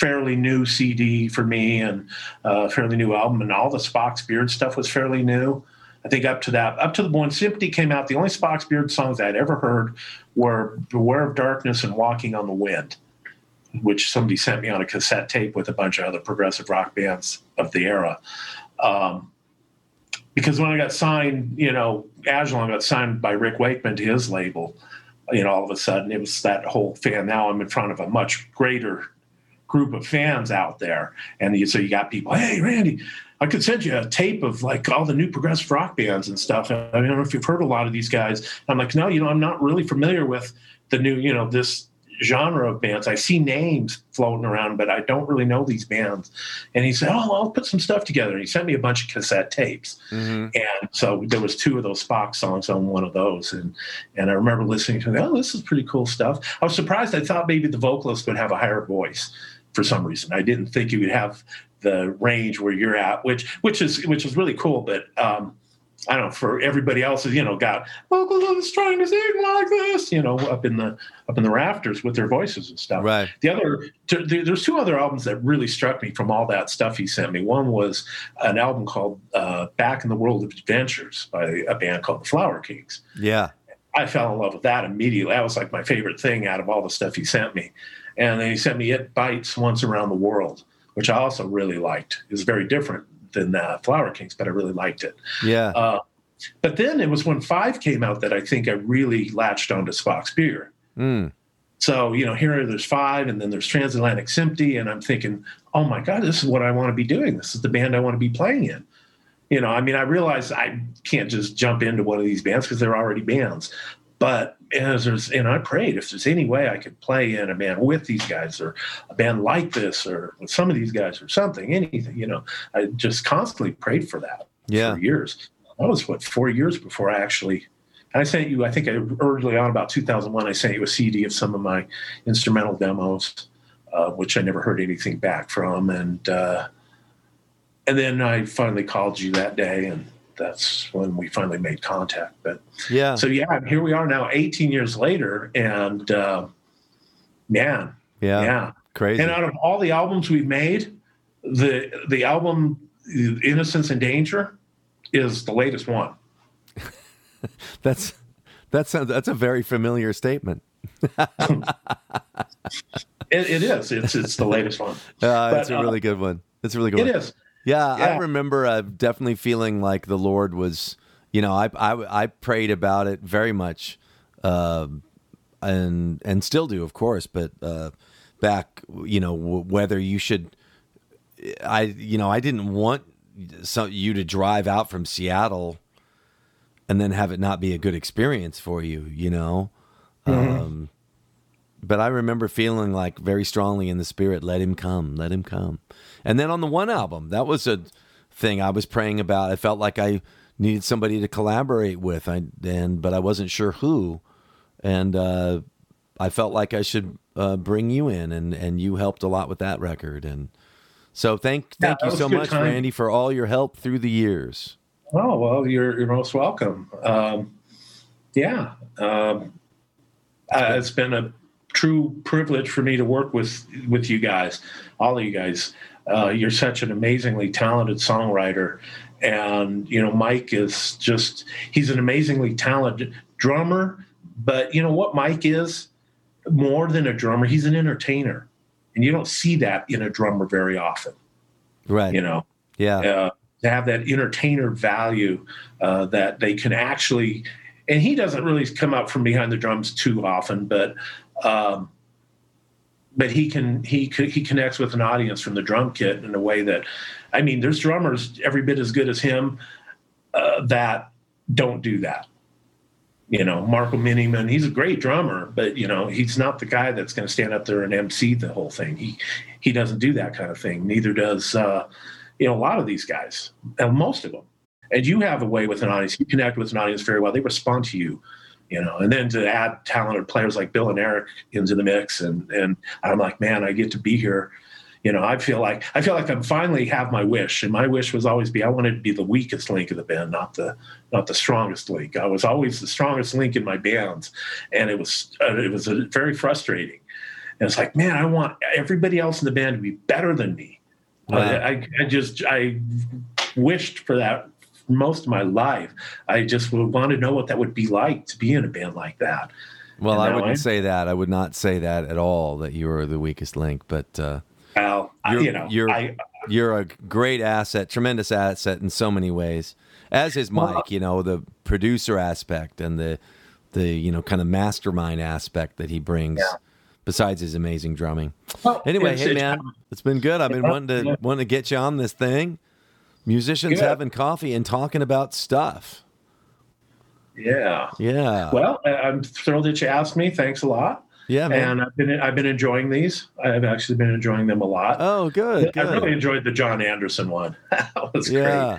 fairly new CD for me and a fairly new album, and all the Spock's Beard stuff was fairly new. I think up to that, up to the when SMPT:e came out, the only Spock's Beard songs I'd ever heard were "Beware of Darkness" and "Walking on the Wind." Which somebody sent me on a cassette tape with a bunch of other progressive rock bands of the era. Um, because when I got signed, you know, Ajalon got signed by Rick Wakeman to his label, you know, all of a sudden it was that whole fan. Now I'm in front of a much greater group of fans out there. And you, so you got people, hey, Randy, I could send you a tape of like all the new progressive rock bands and stuff. I don't know if you've heard a lot of these guys. I'm like, no, you know, I'm not really familiar with the new, you know, this genre of bands. I see names floating around, but I don't really know these bands. And he said, oh, well, I'll put some stuff together. And he sent me a bunch of cassette tapes. Mhm. And so there was two of those Spock songs on one of those. And and I remember listening to them, oh, this is pretty cool stuff. I was surprised. I thought maybe the vocalist would have a higher voice for some reason. I didn't think he would have the range where you're at, which which is which is really cool. But um, I don't know for everybody else, you know, got vocalists trying to sing like this, you know, up in the up in the rafters with their voices and stuff. right. The other, there- there's two other albums that really struck me from all that stuff he sent me. One was an album called uh, "Back in the World of Adventures" by a band called the Flower Kings. Yeah, I fell in love with that immediately. That was like my favorite thing out of all the stuff he sent me. And then he sent me "It Bites Once Around the World," which I also really liked. It was very different than uh, Flower Kings, but I really liked it. yeah, Uh, but then it was when Five came out that I think I really latched onto Spock's Beard. mm. So, you know, here there's five, and then there's Transatlantic Sympathy, and I'm thinking, oh my God, this is what I want to be doing. This is the band I want to be playing in. You know, I mean, I realize I can't just jump into one of these bands because they're already bands. But as there's, and I prayed if there's any way I could play in a band with these guys or a band like this or with some of these guys or something, anything, you know, I just constantly prayed for that yeah. for years. That was what four years before I actually. I sent you. I think I, early on, about 2001, I sent you a CD of some of my instrumental demos, uh, which I never heard anything back from, and uh, and then I finally called you that day, and that's when we finally made contact. But Yeah. so yeah, here we are now, 18 years later, and uh, man, yeah. yeah. Crazy. And out of all the albums we've made, the the album Innocence and Danger is the latest one. That's that's sounds that's a very familiar statement. It, it is. It's it's the latest one. Uh, it's But, a uh, really good one. It's a really good It one. is. Yeah, I remember uh, definitely feeling like the Lord was, you know, I I, I prayed about it very much, um, and and still do, of course. But uh, back, you know, w- whether you should, I you know, I didn't want so you to drive out from Seattle, and then have it not be a good experience for you, you know. Um, but I remember feeling like very strongly in the spirit, let him come, let him come. And then on the one album, that was a thing I was praying about. I felt like I needed somebody to collaborate with, I and but I wasn't sure who, and uh, I felt like I should uh, bring you in, and and you helped a lot with that record, and so thank thank that you so much, time. Randy, for all your help through the years. Oh well, you're you're most welcome. Um, yeah, um, uh, it's been a true privilege for me to work with with you guys, all of you guys. Uh, you're such an amazingly talented songwriter, and you know Mike is just he's an amazingly talented drummer. But you know what Mike is more than a drummer, he's an entertainer, and you don't see that in a drummer very often. Right? You know yeah. uh, to have that entertainer value uh, that they can actually and he doesn't really come up from behind the drums too often but um, but he can he he connects with an audience from the drum kit in a way that i mean there's drummers every bit as good as him uh, that don't do that. You know Marco Minnemann he's a great drummer but you know he's not the guy that's going to stand up there and mc the whole thing. He he doesn't do that kind of thing. Neither does uh, you know a lot of these guys and most of them and you have a way with an audience. You connect with an audience very well. They respond to you you know and then to add talented players like bill and eric into the mix. And and i'm like man i get to be here. You know i feel like i feel like i'm finally have my wish. And my wish was always be i wanted to be the weakest link of the band not the not the strongest link. I was always the strongest link in my bands. And it was uh, it was uh, very frustrating. And it's like man i want everybody else in the band to be better than me. Right. I, I, I just I wished for that most of my life. I just would want to know what that would be like to be in a band like that. Well, And I wouldn't I'm- say that. I would not say that at all. That you were the weakest link, but. Uh, Well, You're- you know, you're- I you're a great asset, tremendous asset in so many ways. As is Well, Mike, you know, the producer aspect and the the you know kind of mastermind aspect that he brings. Yeah. Besides his amazing drumming. well, Anyway, it's- hey man, it's been good. I've been wanting to wanting to get you on this thing. Musicians Good. having coffee and talking about stuff. Yeah. Yeah. Well, I'm thrilled that you asked me. Thanks a lot. yeah, man. And I've been I've been enjoying these. I've actually been enjoying them a lot. oh, good. I Good. really enjoyed the Jon Anderson one. that was great. yeah.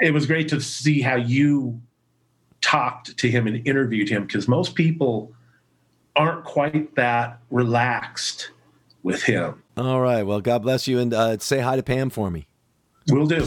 it was great to see how you talked to him and interviewed him because most people aren't quite that relaxed with him. All right. Well, God bless you, and uh, say hi to Pam for me. Will do.